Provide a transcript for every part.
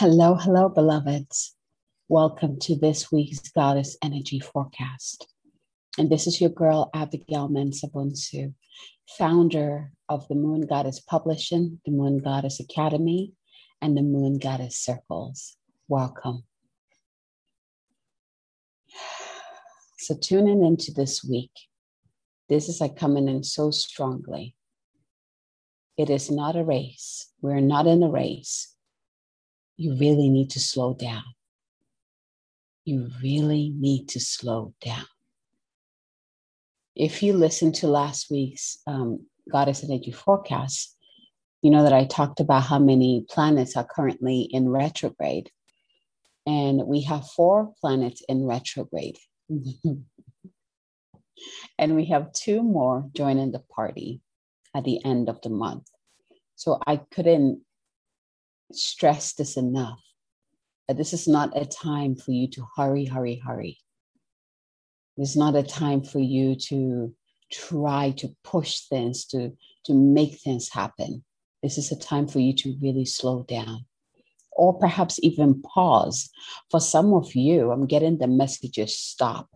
Hello, hello, beloveds. Welcome to this week's Goddess Energy Forecast. And this is your girl, Abigail Mensah-Bonsu, founder of the Moon Goddess Publishing, the Moon Goddess Academy, and the Moon Goddess Circles. Welcome. So, tuning into this week, this is like coming in so strongly. It is not a race. We're not in a race. You really need to slow down you really need to slow down. If you listened to last week's um, Goddess Energy forecast, you know that I talked about how many planets are currently in retrograde. And we have four planets in retrograde. and we have two more joining the party at the end of the month. So I couldn't stress this enough this is not a time for you to hurry, hurry, hurry. It's not a time for you to try to push things, to, to make things happen. This is a time for you to really slow down or perhaps even pause. For some of you, I'm getting the messages stop.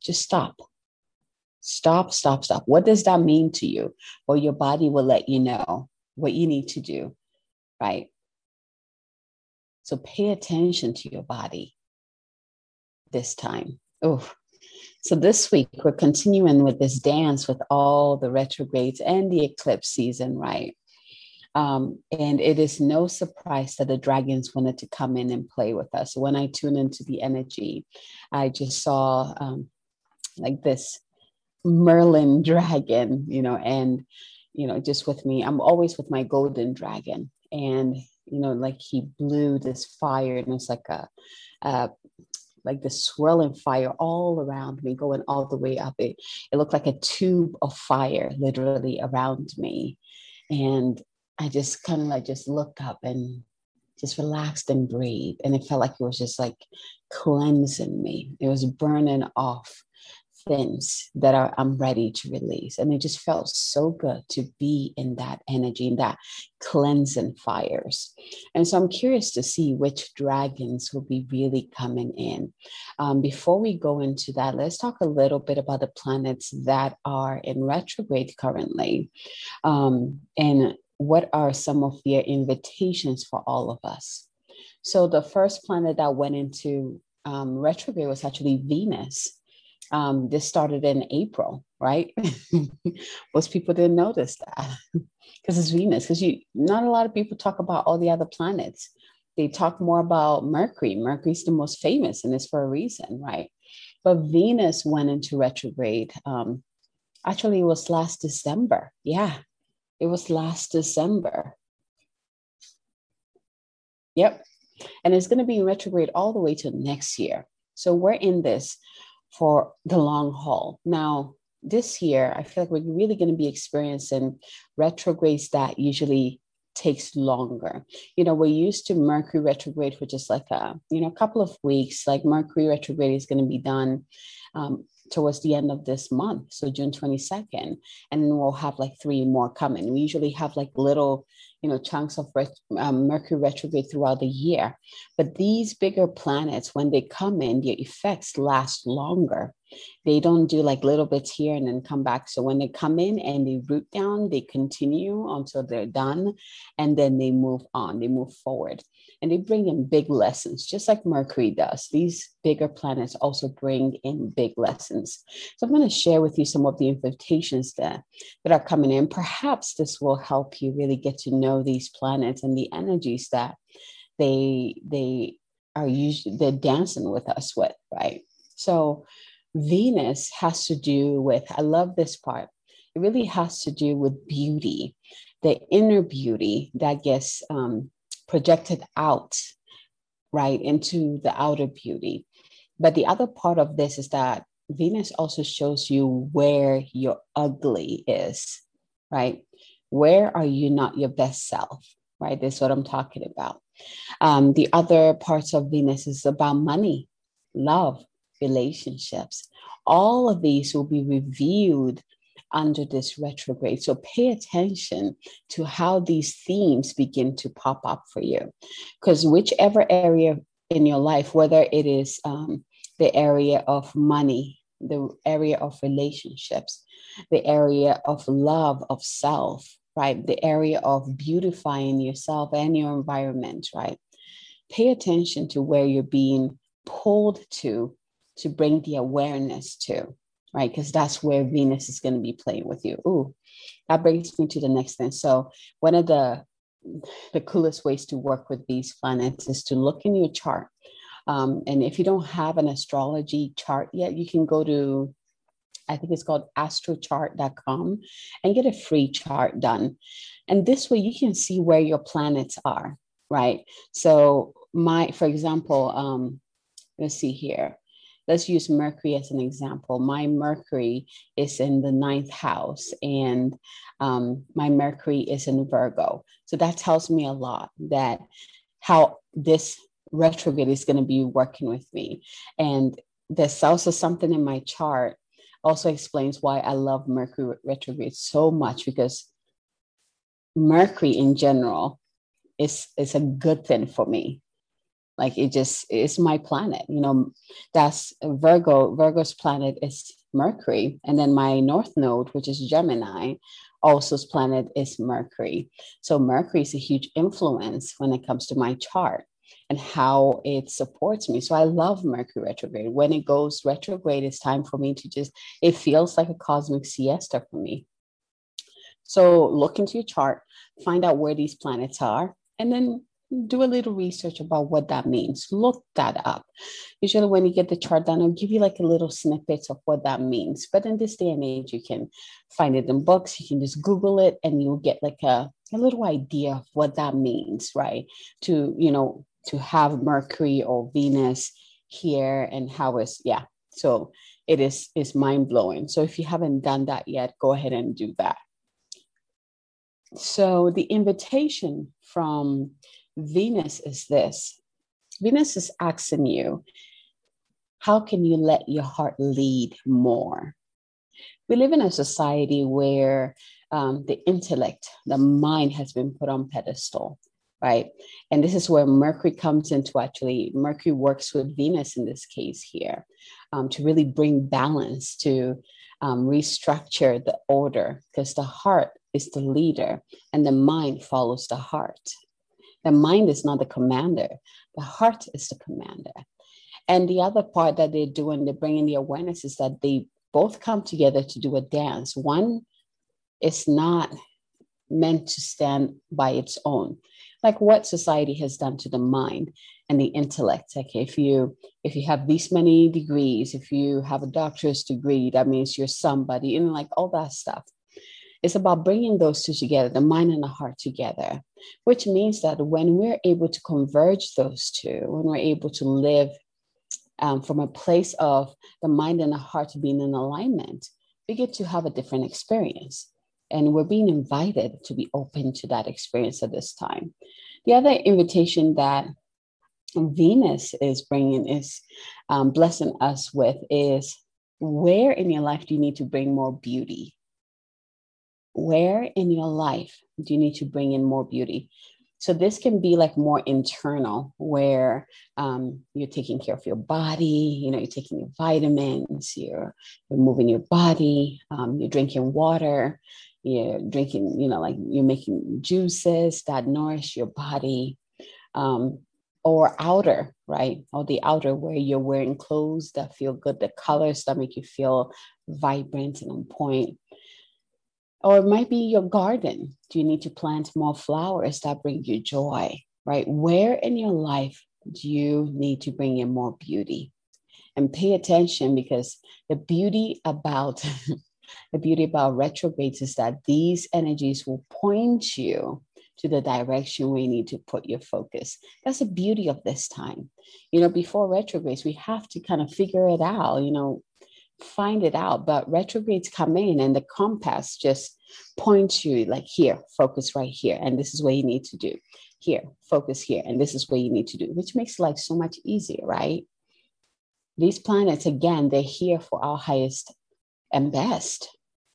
Just stop. Stop, stop, stop. What does that mean to you? Well, your body will let you know what you need to do, right? So pay attention to your body this time. Oh, so this week we're continuing with this dance with all the retrogrades and the eclipse season, right? Um, and it is no surprise that the dragons wanted to come in and play with us. When I tune into the energy, I just saw um, like this Merlin dragon, you know, and you know, just with me, I'm always with my golden dragon, and you know, like he blew this fire and it's like a, uh, like the swirling fire all around me, going all the way up. It, it looked like a tube of fire literally around me. And I just kind of like just looked up and just relaxed and breathed. And it felt like it was just like cleansing me. It was burning off things that are I'm ready to release. And it just felt so good to be in that energy, in that cleansing fires. And so I'm curious to see which dragons will be really coming in. Um, before we go into that, let's talk a little bit about the planets that are in retrograde currently. Um, and what are some of their invitations for all of us? So the first planet that went into um, retrograde was actually Venus um, this started in April, right? Most people didn't notice that because it's Venus. Because you, not a lot of people talk about all the other planets. They talk more about Mercury. Mercury's the most famous, and it's for a reason, right? But Venus went into retrograde. Um, actually, it was last December. Yeah, it was last December. Yep, and it's going to be retrograde all the way to next year. So we're in this for the long haul. Now, this year, I feel like we're really going to be experiencing retrogrades that usually takes longer. You know, we're used to Mercury retrograde for just like a, you know, a couple of weeks. Like Mercury retrograde is going to be done um, towards the end of this month, so June 22nd, and then we'll have like three more coming. We usually have like little you know chunks of ret- um, mercury retrograde throughout the year. But these bigger planets when they come in their effects last longer. They don't do like little bits here and then come back. So when they come in and they root down they continue until they're done and then they move on they move forward and they bring in big lessons, just like Mercury does. These bigger planets also bring in big lessons. So I'm going to share with you some of the invitations that, that are coming in. Perhaps this will help you really get to know these planets and the energies that they they are usually they're dancing with us with, right? So Venus has to do with, I love this part. It really has to do with beauty, the inner beauty that gets um, projected out, right, into the outer beauty. But the other part of this is that Venus also shows you where your ugly is, right? Where are you not your best self, right? That's what I'm talking about. Um, the other parts of Venus is about money, love, relationships. All of these will be revealed under this retrograde. So pay attention to how these themes begin to pop up for you. Because whichever area in your life, whether it is um, the area of money, the area of relationships, the area of love of self, right? The area of beautifying yourself and your environment, right? Pay attention to where you're being pulled to to bring the awareness to, right? Because that's where Venus is going to be playing with you. Ooh, that brings me to the next thing. So one of the the coolest ways to work with these planets is to look in your chart. Um, and if you don't have an astrology chart yet, you can go to I think it's called astrochart.com and get a free chart done. And this way you can see where your planets are, right? So my, for example, um, let's see here. Let's use Mercury as an example. My Mercury is in the ninth house, and um, my Mercury is in Virgo. So that tells me a lot that how this retrograde is going to be working with me. And there's also something in my chart also explains why I love Mercury retrograde so much because Mercury in general is is a good thing for me. Like it just is my planet. You know, that's Virgo. Virgo's planet is Mercury, and then my North Node, which is Gemini, also's planet is Mercury. So Mercury is a huge influence when it comes to my chart and how it supports me. So I love Mercury retrograde. When it goes retrograde, it's time for me to just, it feels like a cosmic siesta for me. So look into your chart, find out where these planets are, and then do a little research about what that means. Look that up. Usually, when you get the chart done, I'll give you like a little snippet of what that means. But in this day and age, you can find it in books. You can just Google it, and you'll get like a, a little idea of what that means, right? To you know to have Mercury or Venus here and how is yeah. So it is is mind blowing. So if you haven't done that yet, go ahead and do that. So the invitation from Venus is this. Venus is asking you, how can you let your heart lead more? We live in a society where um, the intellect, the mind has been put on pedestal right? And this is where Mercury comes into actually, Mercury works with Venus in this case here um, to really bring balance, to um, restructure the order, because the heart is the leader and the mind follows the heart. The mind is not the commander, the heart is the commander. And the other part that they're doing, they're bringing the awareness is that they both come together to do a dance. One is not meant to stand by its own like what society has done to the mind and the intellect like if you if you have these many degrees if you have a doctor's degree that means you're somebody and like all that stuff it's about bringing those two together the mind and the heart together which means that when we're able to converge those two when we're able to live um, from a place of the mind and the heart being in alignment we get to have a different experience and we're being invited to be open to that experience at this time. The other invitation that Venus is bringing is um, blessing us with is where in your life do you need to bring more beauty? Where in your life do you need to bring in more beauty? So this can be like more internal, where um, you're taking care of your body. You know, you're taking your vitamins. You're, you're moving your body. Um, you're drinking water you're drinking, you know, like you're making juices that nourish your body, um, or outer, right? Or the outer where you're wearing clothes that feel good, the colors that make you feel vibrant and on point. Or it might be your garden. Do you need to plant more flowers that bring you joy, right? Where in your life do you need to bring in more beauty? And pay attention because the beauty about the beauty about retrogrades is that these energies will point you to the direction where you need to put your focus. That's the beauty of this time. You know, before retrogrades, we have to kind of figure it out, you know, find it out. But retrogrades come in and the compass just points you like here, focus right here. And this is what you need to do. Here, focus here. And this is what you need to do, which makes life so much easier, right? These planets, again, they're here for our highest and best.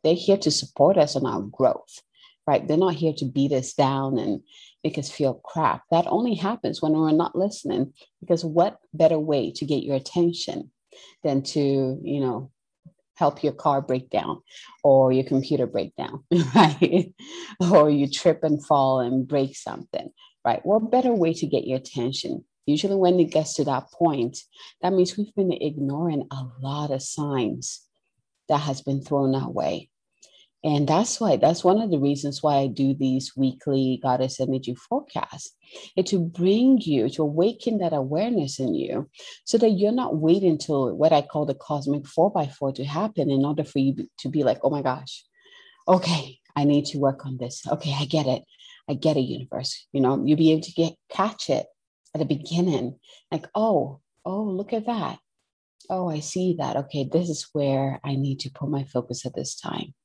They're here to support us on our growth, right? They're not here to beat us down and make us feel crap. That only happens when we're not listening. Because what better way to get your attention than to, you know, help your car break down or your computer break down, right? or you trip and fall and break something, right? What better way to get your attention? Usually, when it gets to that point, that means we've been ignoring a lot of signs that has been thrown our way. And that's why, that's one of the reasons why I do these weekly goddess energy forecasts. It's to bring you, to awaken that awareness in you so that you're not waiting till what I call the cosmic four by four to happen in order for you to be like, oh my gosh, okay, I need to work on this. Okay, I get it. I get it, universe. You know, you'll be able to get catch it at the beginning. Like, oh, oh, look at that. Oh, I see that. Okay, this is where I need to put my focus at this time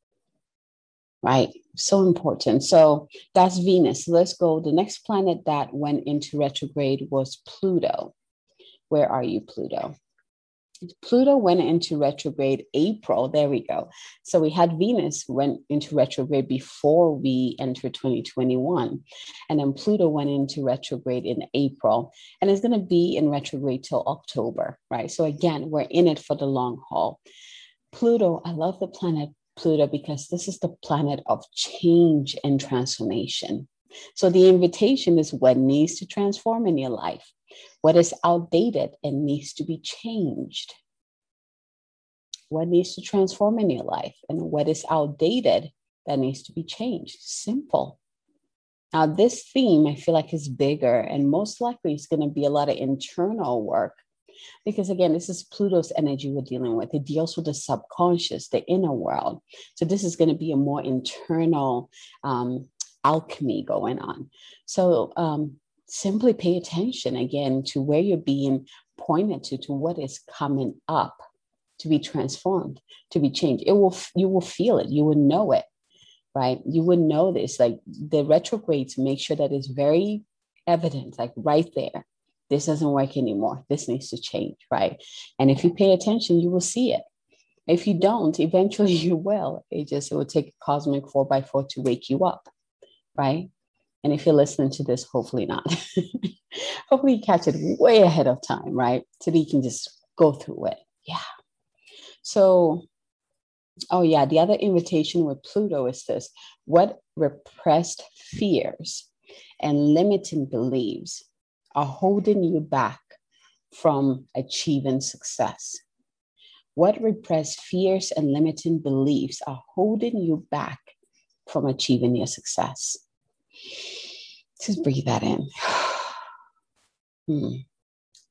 right? So important. So that's Venus. Let's go. The next planet that went into retrograde was Pluto. Where are you, Pluto? Pluto went into retrograde April. There we go. So we had Venus went into retrograde before we entered 2021. And then Pluto went into retrograde in April and it's going to be in retrograde till October, right? So again, we're in it for the long haul. Pluto, I love the planet Pluto because this is the planet of change and transformation. So the invitation is what needs to transform in your life, what is outdated and needs to be changed. What needs to transform in your life and what is outdated that needs to be changed. Simple. Now, this theme I feel like is bigger and most likely it's going to be a lot of internal work because again, this is Pluto's energy we're dealing with. It deals with the subconscious, the inner world. So this is going to be a more internal um, alchemy going on. So um, simply pay attention again to where you're being pointed to, to what is coming up to be transformed, to be changed. It will you will feel it, you will know it, right? You would know this. Like the retrogrades make sure that it's very evident, like right there this doesn't work anymore. This needs to change, right? And if you pay attention, you will see it. If you don't, eventually you will. It just it will take a cosmic four by four to wake you up, right? And if you're listening to this, hopefully not. hopefully you catch it way ahead of time, right? So that you can just go through it. Yeah. So, oh yeah, the other invitation with Pluto is this: what repressed fears and limiting beliefs are holding you back from achieving success? What repressed fears and limiting beliefs are holding you back from achieving your success? Just breathe that in. hmm.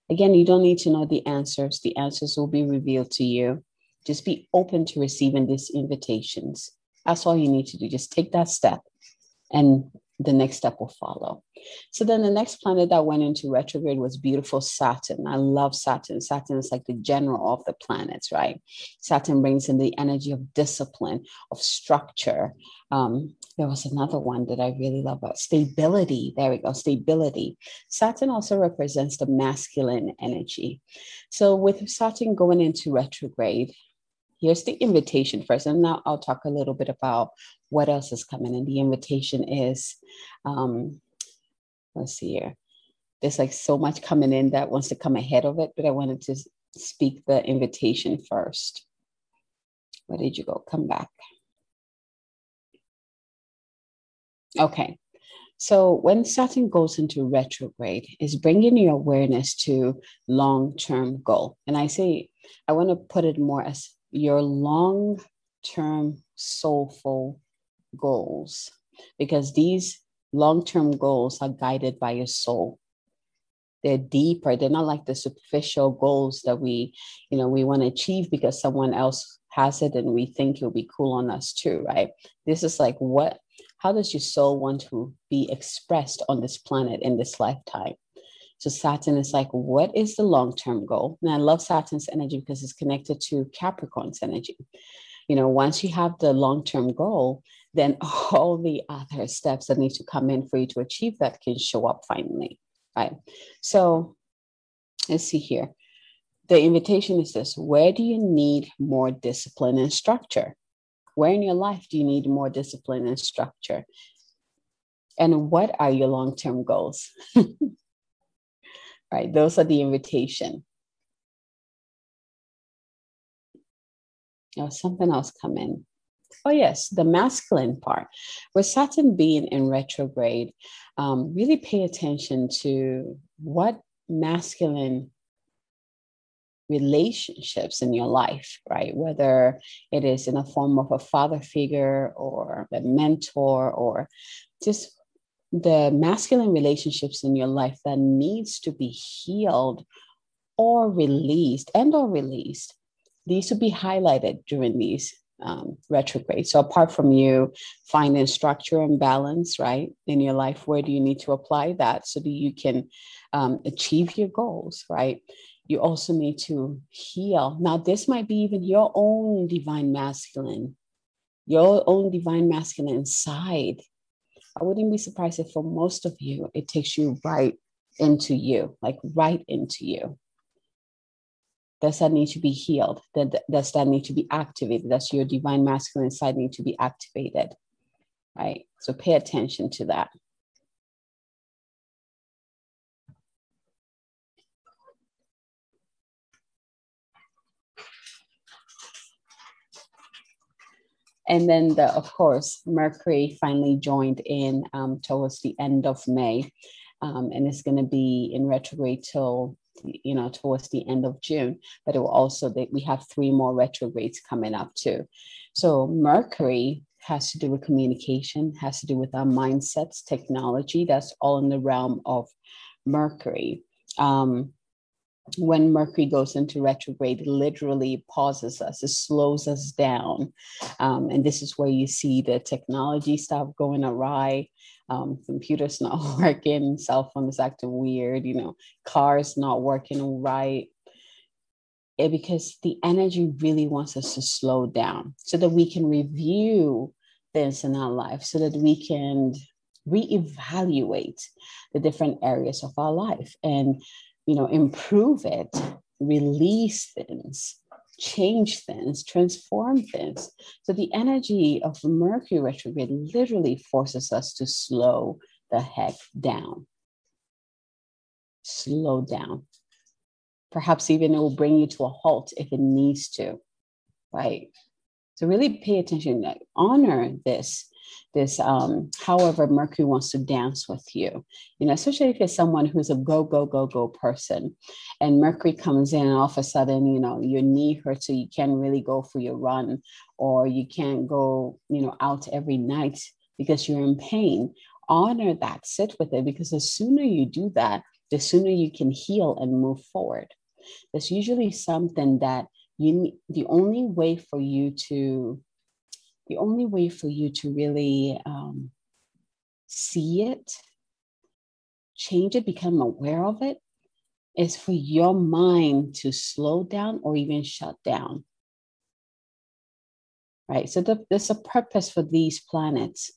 Again, you don't need to know the answers, the answers will be revealed to you. Just be open to receiving these invitations. That's all you need to do. Just take that step and the next step will follow. So then the next planet that went into retrograde was beautiful Saturn. I love Saturn. Saturn is like the general of the planets, right? Saturn brings in the energy of discipline, of structure. Um, there was another one that I really love about stability. There we go, stability. Saturn also represents the masculine energy. So with Saturn going into retrograde, here's the invitation first, and now I'll talk a little bit about what else is coming. And the invitation is, um, let's see here. There's like so much coming in that wants to come ahead of it, but I wanted to speak the invitation first. Where did you go? Come back. Okay. So when Saturn goes into retrograde, is bringing your awareness to long-term goal. And I say I want to put it more as your long term soulful goals because these long term goals are guided by your soul. They're deeper. They're not like the superficial goals that we, you know, we want to achieve because someone else has it and we think it'll be cool on us too, right? This is like what, how does your soul want to be expressed on this planet in this lifetime? So Saturn is like, what is the long-term goal? And I love Saturn's energy because it's connected to Capricorn's energy. You know, once you have the long-term goal, then all the other steps that need to come in for you to achieve that can show up finally. Right. So let's see here. The invitation is this where do you need more discipline and structure? Where in your life do you need more discipline and structure? And what are your long term goals? right, those are the invitation. Oh, something else come in. Oh, yes, the masculine part. With Saturn being in retrograde, um, really pay attention to what masculine relationships in your life, right? Whether it is in a form of a father figure or a mentor or just the masculine relationships in your life that needs to be healed or released and or released these would be highlighted during these um, retrograde. So apart from you finding structure and balance, right, in your life, where do you need to apply that so that you can um, achieve your goals, right? You also need to heal. Now, this might be even your own divine masculine, your own divine masculine side. I wouldn't be surprised if for most of you, it takes you right into you, like right into you does that need to be healed? Does that need to be activated? Does your divine masculine side need to be activated? Right. So pay attention to that. And then, the, of course, Mercury finally joined in um, towards the end of May, um, and it's going to be in retrograde till you know, towards the end of June, but it will also that we have three more retrogrades coming up too. So Mercury has to do with communication, has to do with our mindsets, technology. That's all in the realm of Mercury. Um, when Mercury goes into retrograde, it literally pauses us, it slows us down. Um, and this is where you see the technology stuff going awry um, computers not working, cell phones acting weird, you know, cars not working right. It, because the energy really wants us to slow down so that we can review things in our life, so that we can reevaluate the different areas of our life and you know improve it release things change things, transform things. So the energy of Mercury retrograde literally forces us to slow the heck down. Slow down. Perhaps even it will bring you to a halt if it needs to, right? So really pay attention, like honor this this um, however mercury wants to dance with you. You know especially if you're someone who's a go go go go person and mercury comes in and all of a sudden you know your knee hurts so you can't really go for your run or you can't go you know out every night because you're in pain. Honor that. Sit with it because the sooner you do that the sooner you can heal and move forward. There's usually something that you the only way for you to the only way for you to really um, see it, change it, become aware of it, is for your mind to slow down or even shut down. Right? So the, there's a purpose for these planets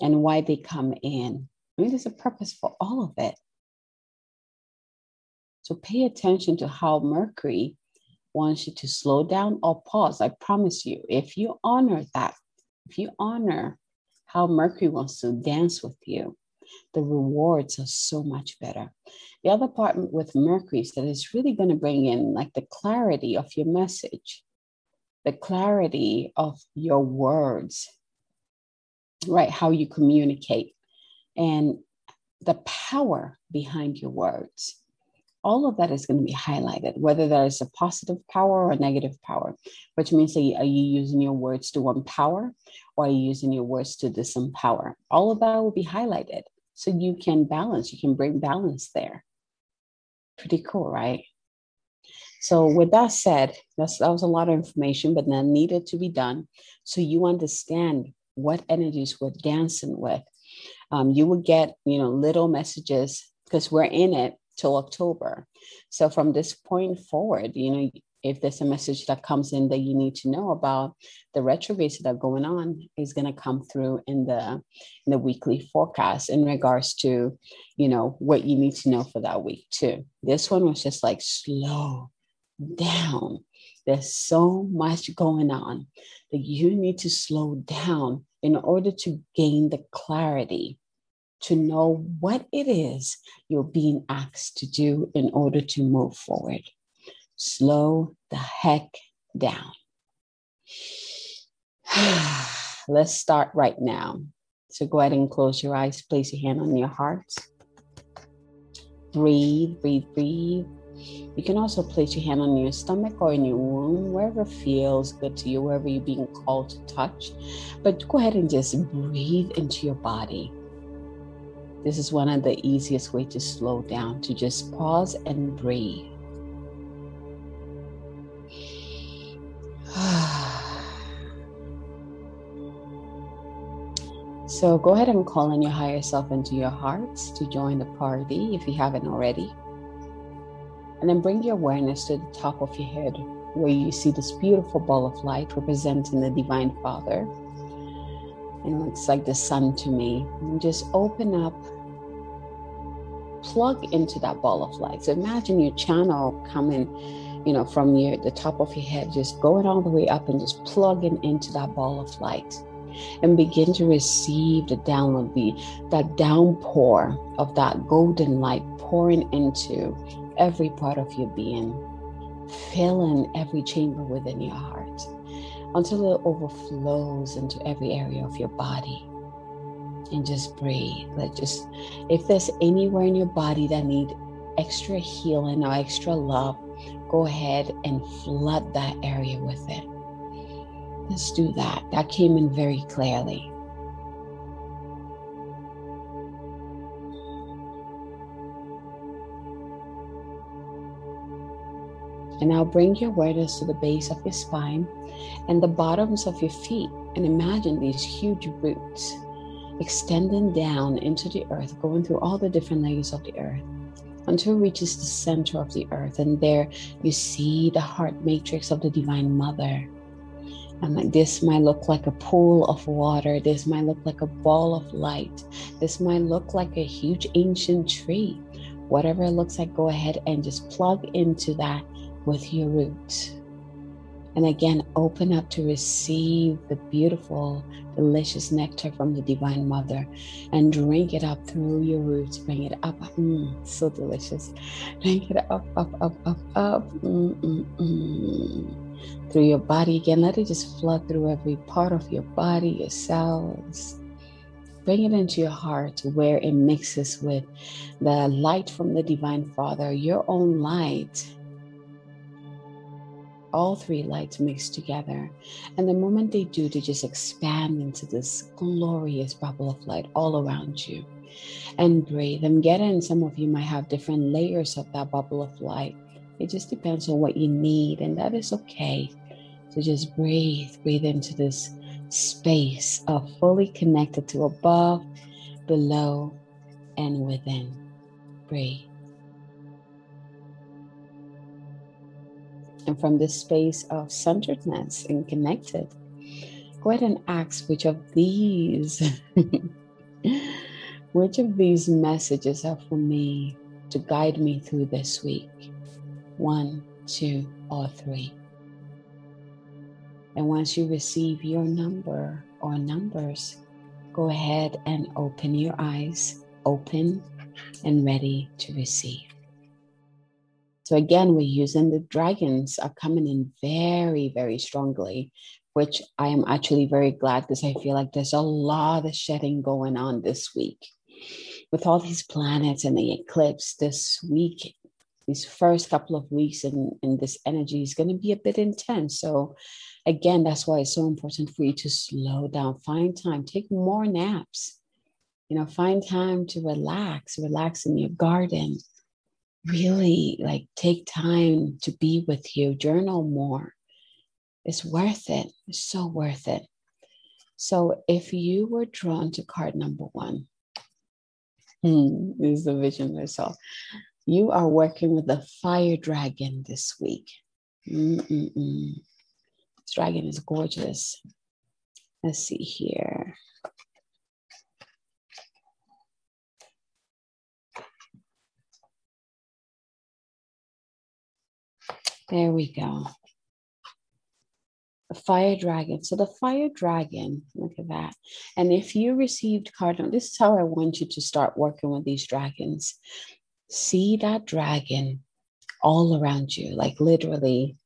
and why they come in. I mean, there's a purpose for all of it. So pay attention to how Mercury wants you to slow down or pause. I promise you, if you honor that, if you honor how Mercury wants to dance with you, the rewards are so much better. The other part with Mercury is that it's really going to bring in like the clarity of your message, the clarity of your words, right? How you communicate, and the power behind your words all of that is going to be highlighted, whether that is a positive power or a negative power, which means that are you using your words to empower or are you using your words to disempower? All of that will be highlighted. So you can balance, you can bring balance there. Pretty cool, right? So with that said, that's, that was a lot of information, but that needed to be done. So you understand what energies we're dancing with. Um, you will get, you know, little messages because we're in it till October. So from this point forward, you know, if there's a message that comes in that you need to know about the retrogrades that are going on is going to come through in the in the weekly forecast in regards to you know what you need to know for that week too. This one was just like slow down. There's so much going on that you need to slow down in order to gain the clarity to know what it is you're being asked to do in order to move forward. Slow the heck down. Let's start right now. So go ahead and close your eyes, place your hand on your heart. Breathe, breathe, breathe. You can also place your hand on your stomach or in your womb, wherever feels good to you, wherever you're being called to touch. But go ahead and just breathe into your body. This is one of the easiest way to slow down, to just pause and breathe. So go ahead and call in your higher self into your hearts to join the party if you haven't already. And then bring your awareness to the top of your head where you see this beautiful ball of light representing the Divine Father. It looks like the sun to me. And just open up, plug into that ball of light. So imagine your channel coming, you know, from your the top of your head, just going all the way up and just plugging into that ball of light and begin to receive the download, the that downpour of that golden light pouring into every part of your being, filling every chamber within your heart until it overflows into every area of your body. And just breathe. Let just if there's anywhere in your body that need extra healing or extra love, go ahead and flood that area with it. Let's do that. That came in very clearly. And now bring your awareness to the base of your spine and the bottoms of your feet. And imagine these huge roots extending down into the earth, going through all the different layers of the earth until it reaches the center of the earth. And there you see the heart matrix of the Divine Mother. And like this might look like a pool of water. This might look like a ball of light. This might look like a huge ancient tree. Whatever it looks like, go ahead and just plug into that with your roots. And again, open up to receive the beautiful, delicious nectar from the Divine Mother and drink it up through your roots. Bring it up. Mm, so delicious. Drink it up, up, up, up, up. Mm, mm, mm. Through your body again. Let it just flood through every part of your body, your cells. Bring it into your heart where it mixes with the light from the Divine Father, your own light all three lights mix together. And the moment they do, they just expand into this glorious bubble of light all around you. And breathe and get in. Some of you might have different layers of that bubble of light. It just depends on what you need, and that is okay. So just breathe, breathe into this space of fully connected to above, below, and within. Breathe. And from this space of centeredness and connected, go ahead and ask which of these, which of these messages are for me to guide me through this week. One, two, or three. And once you receive your number or numbers, go ahead and open your eyes, open and ready to receive. So again, we're using the dragons are coming in very, very strongly, which I am actually very glad because I feel like there's a lot of shedding going on this week. With all these planets and the eclipse this week, these first couple of weeks in, in this energy is going to be a bit intense. So again, that's why it's so important for you to slow down, find time, take more naps, you know, find time to relax, relax in your garden really like take time to be with you, journal more. It's worth it. It's so worth it. So if you were drawn to card number one, hmm, this is the vision I saw. You are working with the fire dragon this week. Mm-mm-mm. This dragon is gorgeous. Let's see here. There we go. A fire dragon. So the fire dragon, look at that. And if you received card, this is how I want you to start working with these dragons. See that dragon all around you, like literally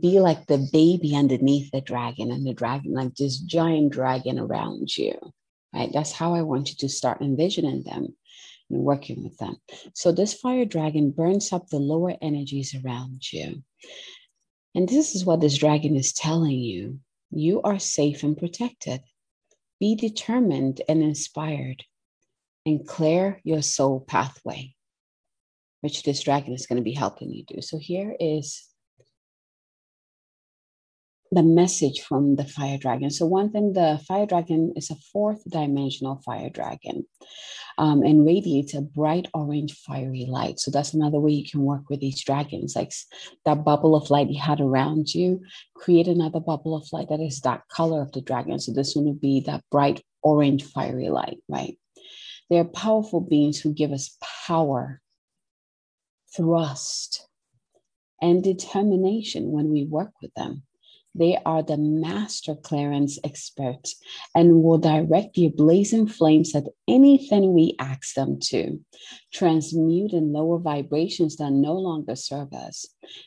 be like the baby underneath the dragon and the dragon, like this giant dragon around you. Right? That's how I want you to start envisioning them and working with them. So this fire dragon burns up the lower energies around you. And this is what this dragon is telling you you are safe and protected. Be determined and inspired and clear your soul pathway, which this dragon is going to be helping you do. So here is the message from the fire dragon. So, one thing, the fire dragon is a fourth dimensional fire dragon um, and radiates a bright orange fiery light. So, that's another way you can work with these dragons. Like that bubble of light you had around you, create another bubble of light that is that color of the dragon. So, this one would be that bright orange fiery light, right? They're powerful beings who give us power, thrust, and determination when we work with them. They are the master clearance experts and will direct the blazing flames at anything we ask them to, transmute in lower vibrations that no longer serve us.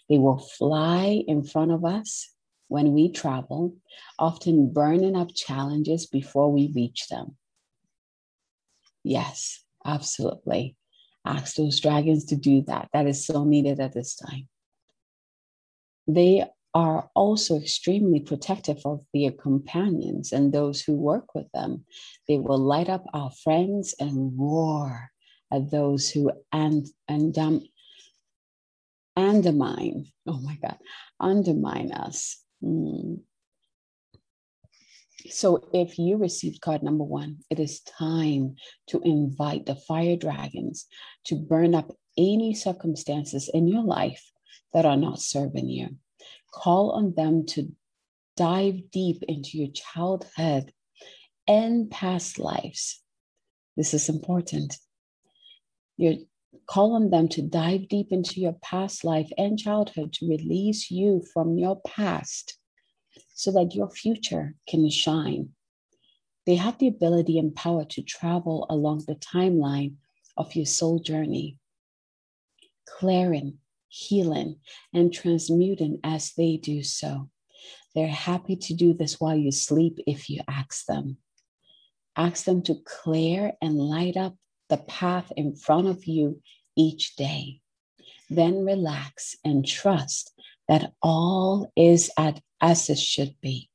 They will fly in front of us when we travel, often burning up challenges before we reach them. Yes, absolutely. Ask those dragons to do that. That is so needed at this time. They are also extremely protective of their companions and those who work with them. They will light up our friends and roar at those who and and um, undermine. Oh my God, undermine us. Mm. So, if you received card number one, it is time to invite the fire dragons to burn up any circumstances in your life that are not serving you call on them to dive deep into your childhood and past lives. This is important. You call on them to dive deep into your past life and childhood to release you from your past so that your future can shine. They have the ability and power to travel along the timeline of your soul journey, clearing healing, and transmuting as they do so. They're happy to do this while you sleep if you ask them. Ask them to clear and light up the path in front of you each day. Then relax and trust that all is at as it should be.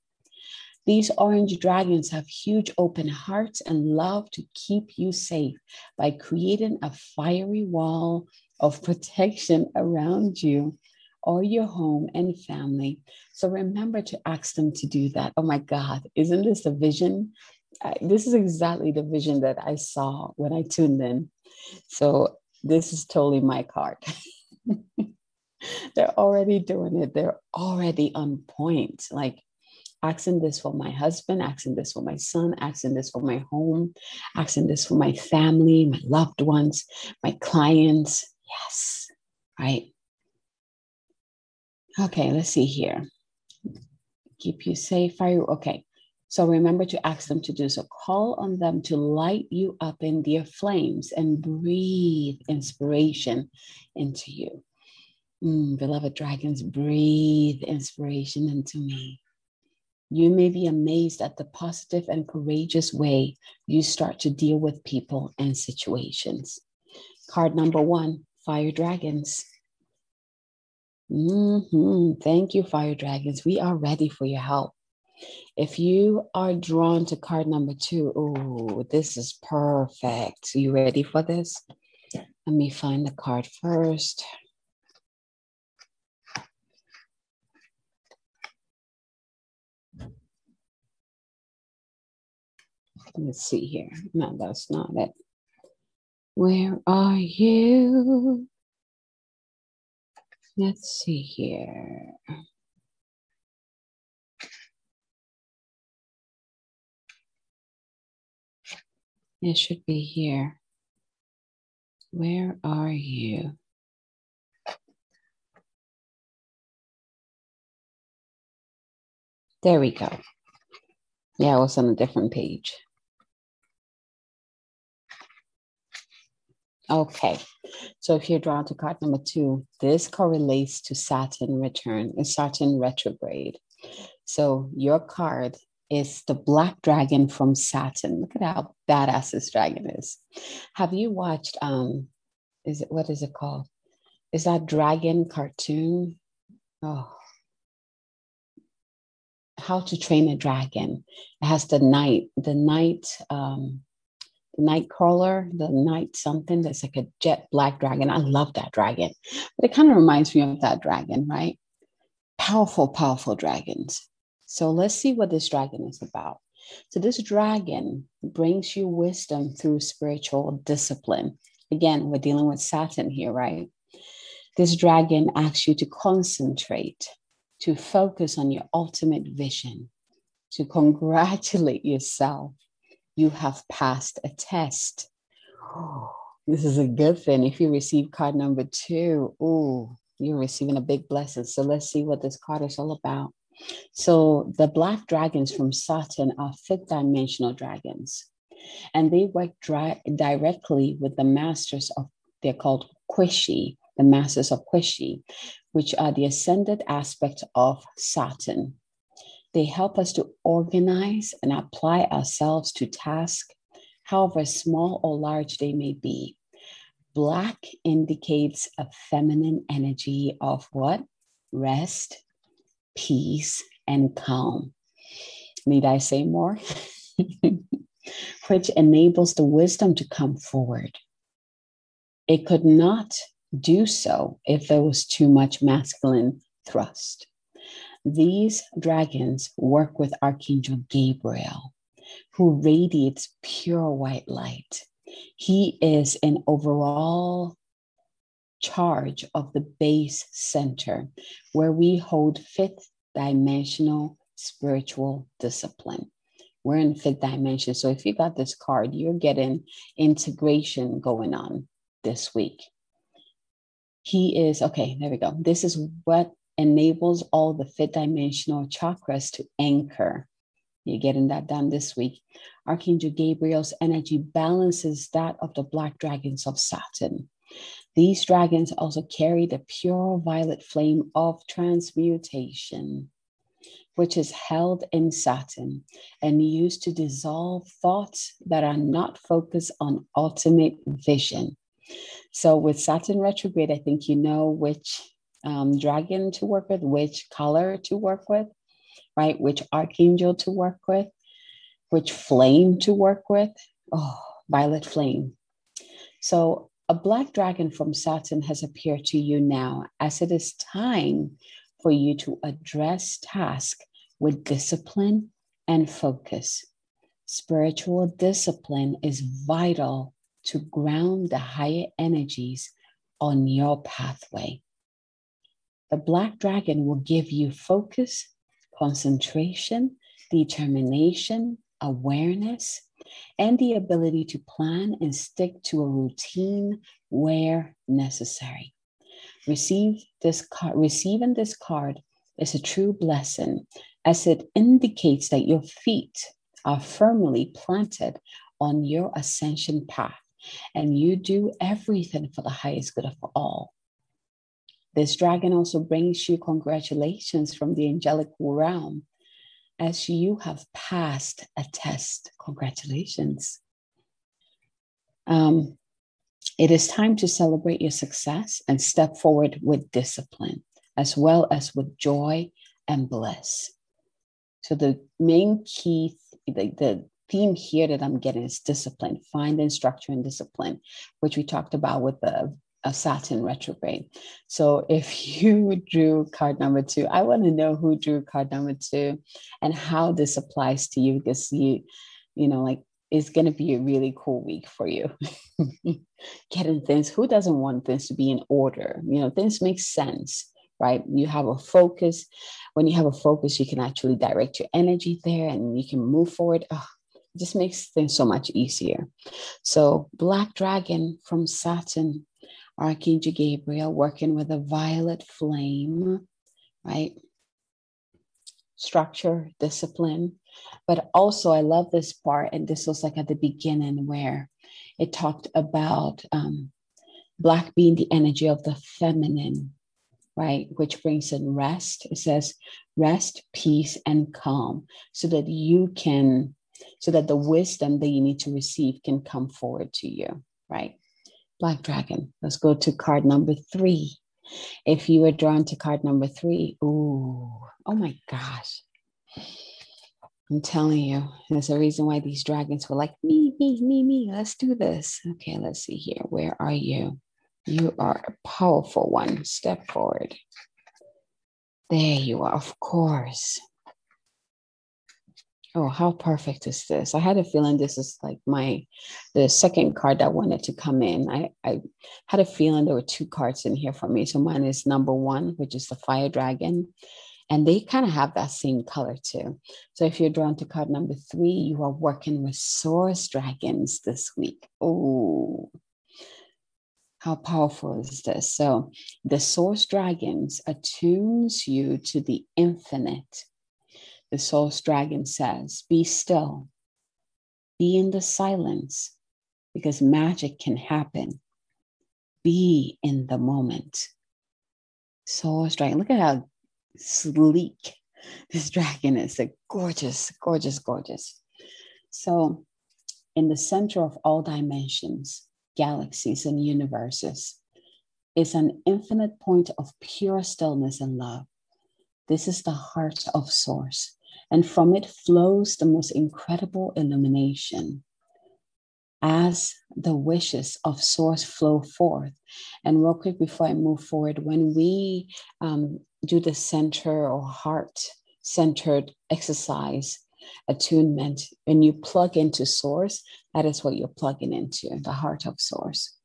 These orange dragons have huge open hearts and love to keep you safe by creating a fiery wall of protection around you or your home and family. So remember to ask them to do that. Oh my God, isn't this a vision? Uh, this is exactly the vision that I saw when I tuned in. So this is totally my card. They're already doing it. They're already on point. Like asking this for my husband, asking this for my son, asking this for my home, asking this for my family, my loved ones, my clients, Yes, right. Okay, let's see here. Keep you safe. Are you Okay. So remember to ask them to do so. Call on them to light you up in their flames and breathe inspiration into you. Mm, beloved dragons, breathe inspiration into me. You may be amazed at the positive and courageous way you start to deal with people and situations. Card number one fire dragons. Mm-hmm. Thank you, fire dragons. We are ready for your help. If you are drawn to card number two, oh, this is perfect. You ready for this? Let me find the card first. Let's see here. No, that's not it. Where are you? Let's see here. It should be here. Where are you? There we go. Yeah, I was on a different page. Okay, so if you're drawn to card number two, this correlates to Saturn return, uh, Saturn retrograde. So your card is the black dragon from Saturn. Look at how badass this dragon is. Have you watched um is it what is it called? Is that dragon cartoon? Oh. How to train a dragon. It has the night, the night um night crawler, the night something that's like a jet black dragon. I love that dragon, but it kind of reminds me of that dragon, right? Powerful, powerful dragons. So let's see what this dragon is about. So, this dragon brings you wisdom through spiritual discipline. Again, we're dealing with Saturn here, right? This dragon asks you to concentrate, to focus on your ultimate vision, to congratulate yourself you have passed a test. This is a good thing. If you receive card number two, oh, you're receiving a big blessing. So let's see what this card is all about. So the black dragons from Saturn are fifth dimensional dragons, and they work dry, directly with the masters of, they're called Qishi, the masters of Qishi, which are the ascended aspect of Saturn. They help us to organize and apply ourselves to tasks, however small or large they may be. Black indicates a feminine energy of what? Rest, peace, and calm. Need I say more? Which enables the wisdom to come forward. It could not do so if there was too much masculine thrust. These dragons work with Archangel Gabriel, who radiates pure white light. He is in overall charge of the base center, where we hold fifth dimensional spiritual discipline. We're in fifth dimension. So if you got this card, you're getting integration going on this week. He is, okay, there we go. This is what enables all the fifth dimensional chakras to anchor. You're getting that done this week. Archangel Gabriel's energy balances that of the black dragons of Saturn. These dragons also carry the pure violet flame of transmutation, which is held in Saturn and used to dissolve thoughts that are not focused on ultimate vision. So, with Saturn retrograde, I think you know which um, dragon to work with, which color to work with, right? Which archangel to work with, which flame to work with. Oh, violet flame. So, a black dragon from Saturn has appeared to you now as it is time for you to address task with discipline and focus. Spiritual discipline is vital to ground the higher energies on your pathway. The black dragon will give you focus, concentration, determination, awareness, and the ability to plan and stick to a routine where necessary. Receive this receiving this card is a true blessing as it indicates that your feet are firmly planted on your ascension path and you do everything for the highest good of all. This dragon also brings you congratulations from the angelic realm as you have passed a test. Congratulations. Um, it is time to celebrate your success and step forward with discipline, as well as with joy and bliss. So, the main key, the, the theme here that I'm getting is discipline, finding structure and discipline, which we talked about with the a Saturn retrograde. So if you drew card number two, I want to know who drew card number two and how this applies to you because you, you know, like it's going to be a really cool week for you. Getting things, who doesn't want things to be in order? You know, things make sense, right? You have a focus. When you have a focus, you can actually direct your energy there and you can move forward. Oh, it just makes things so much easier. So, Black Dragon from Saturn Archangel Gabriel working with a violet flame, right? structure, discipline. But also, I love this part, and this was like at the beginning where it talked about um, Black being the energy of the feminine, right? Which brings in rest. It says rest, peace, and calm, so that you can, so that the wisdom that you need to receive can come forward to you, right? Black Dragon. Let's go to card number three. If you were drawn to card number three, ooh, oh my gosh. I'm telling you, there's a reason why these dragons were like, me, me, me, me, let's do this. Okay, let's see here. Where are you? You are a powerful one. Step forward. There you are, of course. Oh, how perfect is this? I had a feeling this is like my the second card that wanted to come in. I, I had a feeling there were two cards in here for me. So mine is number one, which is the fire dragon. And they kind of have that same color too. So if you're drawn to card number three, you are working with source dragons this week. Oh, how powerful is this? So the source dragons attunes you to the infinite the source dragon says, Be still, be in the silence, because magic can happen. Be in the moment. Source dragon, look at how sleek this dragon is. Like gorgeous, gorgeous, gorgeous. So, in the center of all dimensions, galaxies, and universes, is an infinite point of pure stillness and love. This is the heart of Source and from it flows the most incredible illumination. As the wishes of Source flow forth, and real quick before I move forward, when we um, do the center or heart centered exercise, attunement, when you plug into Source, that is what you're plugging into the heart of Source.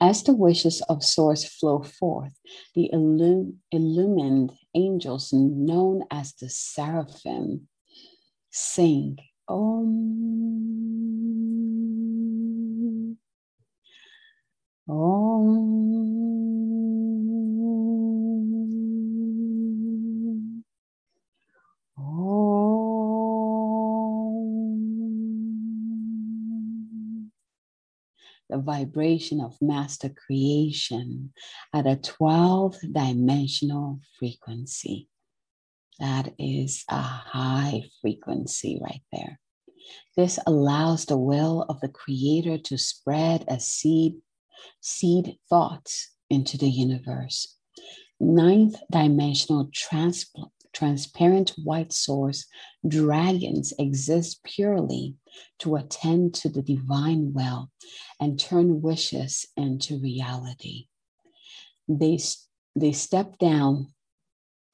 As the wishes of Source flow forth, the illum- illumined angels, known as the seraphim, sing Om. Om. The vibration of master creation at a 12 dimensional frequency. That is a high frequency right there. This allows the will of the creator to spread a seed, seed thoughts into the universe. Ninth dimensional transparent white source, dragons exist purely to attend to the divine will and turn wishes into reality. They, they step down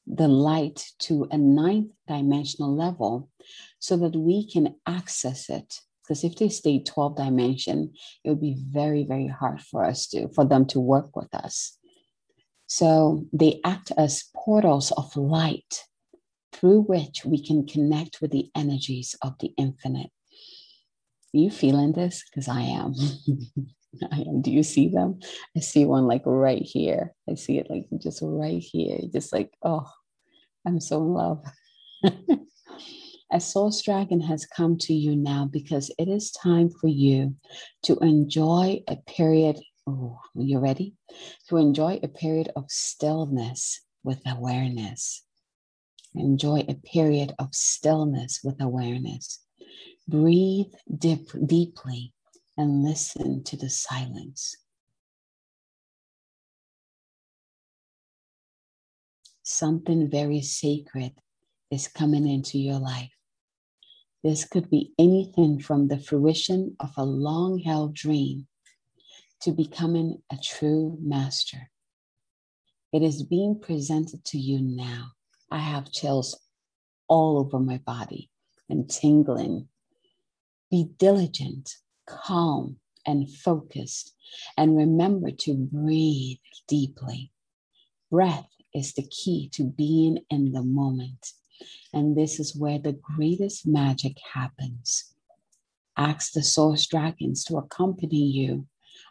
the light to a ninth dimensional level so that we can access it because if they stay 12 dimension it would be very very hard for us to for them to work with us so they act as portals of light through which we can connect with the energies of the infinite. You feeling this? Because I am. I am. Do you see them? I see one like right here. I see it like just right here. Just like, oh, I'm so in love. A source dragon has come to you now because it is time for you to enjoy a period. Oh, you ready? To enjoy a period of stillness with awareness. Enjoy a period of stillness with awareness. Breathe deep, deeply and listen to the silence. Something very sacred is coming into your life. This could be anything from the fruition of a long held dream to becoming a true master. It is being presented to you now. I have chills all over my body and tingling. Be diligent, calm, and focused, and remember to breathe deeply. Breath is the key to being in the moment, and this is where the greatest magic happens. Ask the source dragons to accompany you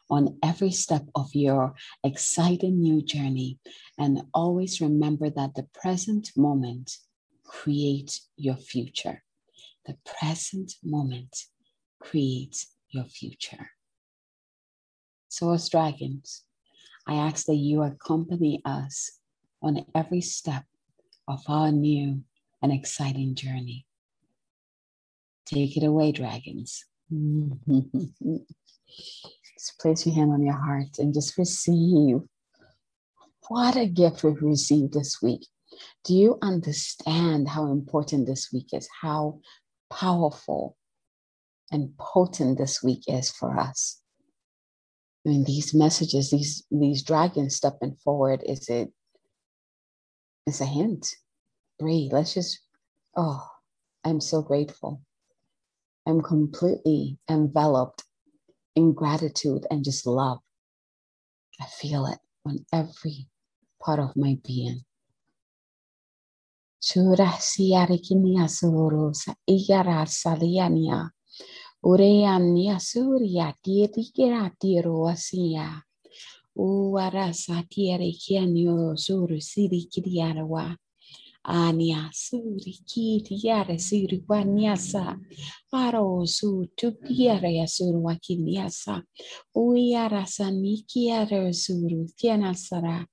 on every step of your exciting new journey. And always remember that the present moment creates your future. The present moment creates your future. So, as dragons, I ask that you accompany us on every step of our new and exciting journey. Take it away, dragons. just place your hand on your heart and just receive. What a gift we've received this week. Do you understand how important this week is? How powerful and potent this week is for us? I mean, these messages, these these dragons stepping forward, is it? It's a hint. Breathe. Let's just. Oh, I'm so grateful. I'm completely enveloped in gratitude and just love. I feel it on every part of my being. Ureania suria tieti geratiro asia. Uara satiere kianio suru siri kiriarawa. Ania suri kiriare siri kwaniasa. Aro su tukiare asuru wakiniasa. Uiara sanikiare suru tianasara.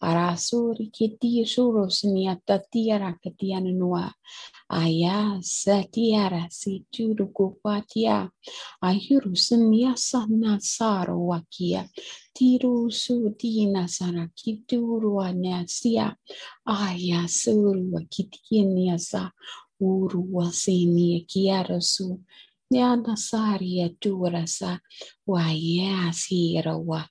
Arasuri kiti suru siniata tiara katiana noa. Aya satiara si turu kupatia. Ayuru siniasa nasaro wakia. Tiru su dina sara kituru anasia. Aya suru wakitianiasa. Uru wasini kiara su. Nyana sari aturasa. Wa yasi wa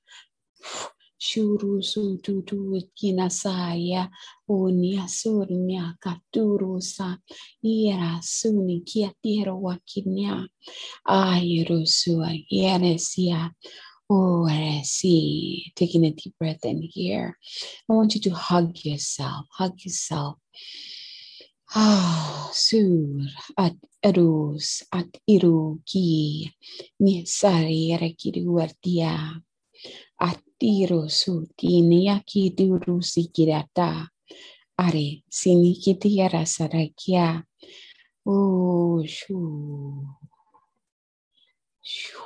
shuru su tutu kina saya unia surnia katuru sa ira suni kia tiro wakinya ayru su yeresia Oh, I. Taking a deep breath in here. I want you to hug yourself. Hug yourself. Ah, sur at erus at iru ki ni sari rekiru artia at tiro su tini aki duru sikirata are sinikiti arasarakia. Oh, shoo. Shoo.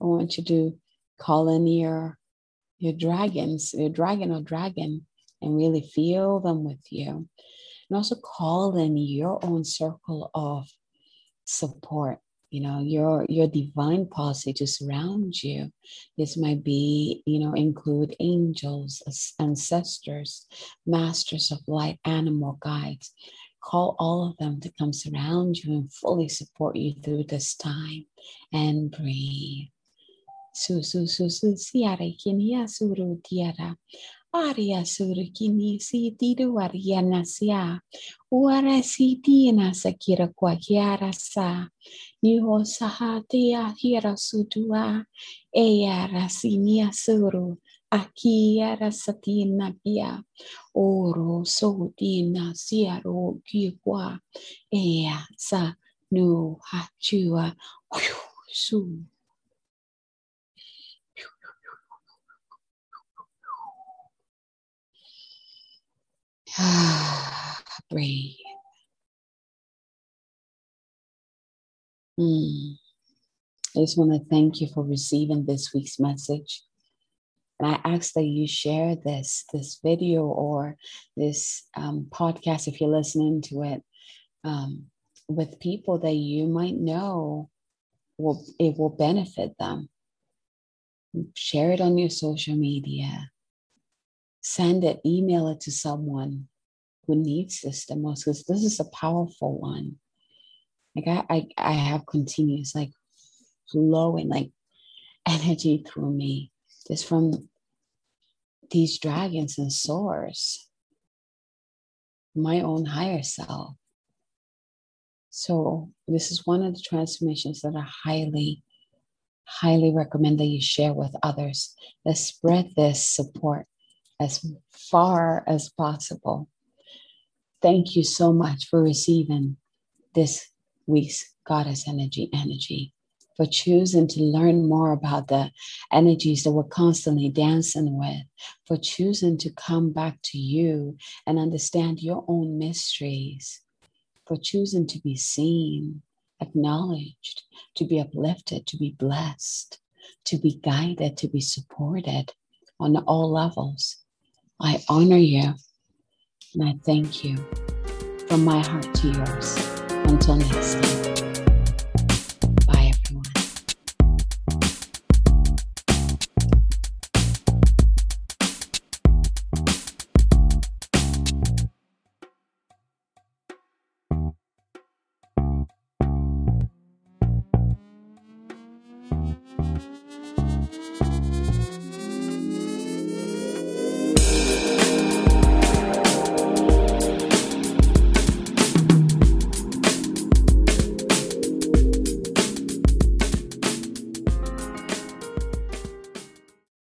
I want you to call in your your dragons, your dragon or dragon, and really feel them with you. And also call in your own circle of support. You know, your your divine policy to surround you. This might be, you know, include angels, ancestors, masters of light, animal guides. Call all of them to come surround you and fully support you through this time. And breathe su Arja surkini niin siti duarjana sia. Uare si tina nasa kira kwa kiara sa. Niho sahate ahira sudua. Eya rasinia suru. Akia rasatina pia. Oro sotina siaro kikwa. Eya sa nu hachua. Su. Breathe. Mm. I just want to thank you for receiving this week's message. And I ask that you share this this video or this um, podcast if you're listening to it um, with people that you might know will it will benefit them. Share it on your social media send it, email it to someone who needs this the most because this is a powerful one. Like I, I, I have continuous like flowing like energy through me just from these dragons and source, my own higher self. So this is one of the transformations that I highly, highly recommend that you share with others. Let's spread this support as far as possible. Thank you so much for receiving this week's Goddess Energy Energy. for choosing to learn more about the energies that we're constantly dancing with, for choosing to come back to you and understand your own mysteries, for choosing to be seen, acknowledged, to be uplifted, to be blessed, to be guided, to be supported on all levels. I honor you and I thank you from my heart to yours. Until next time.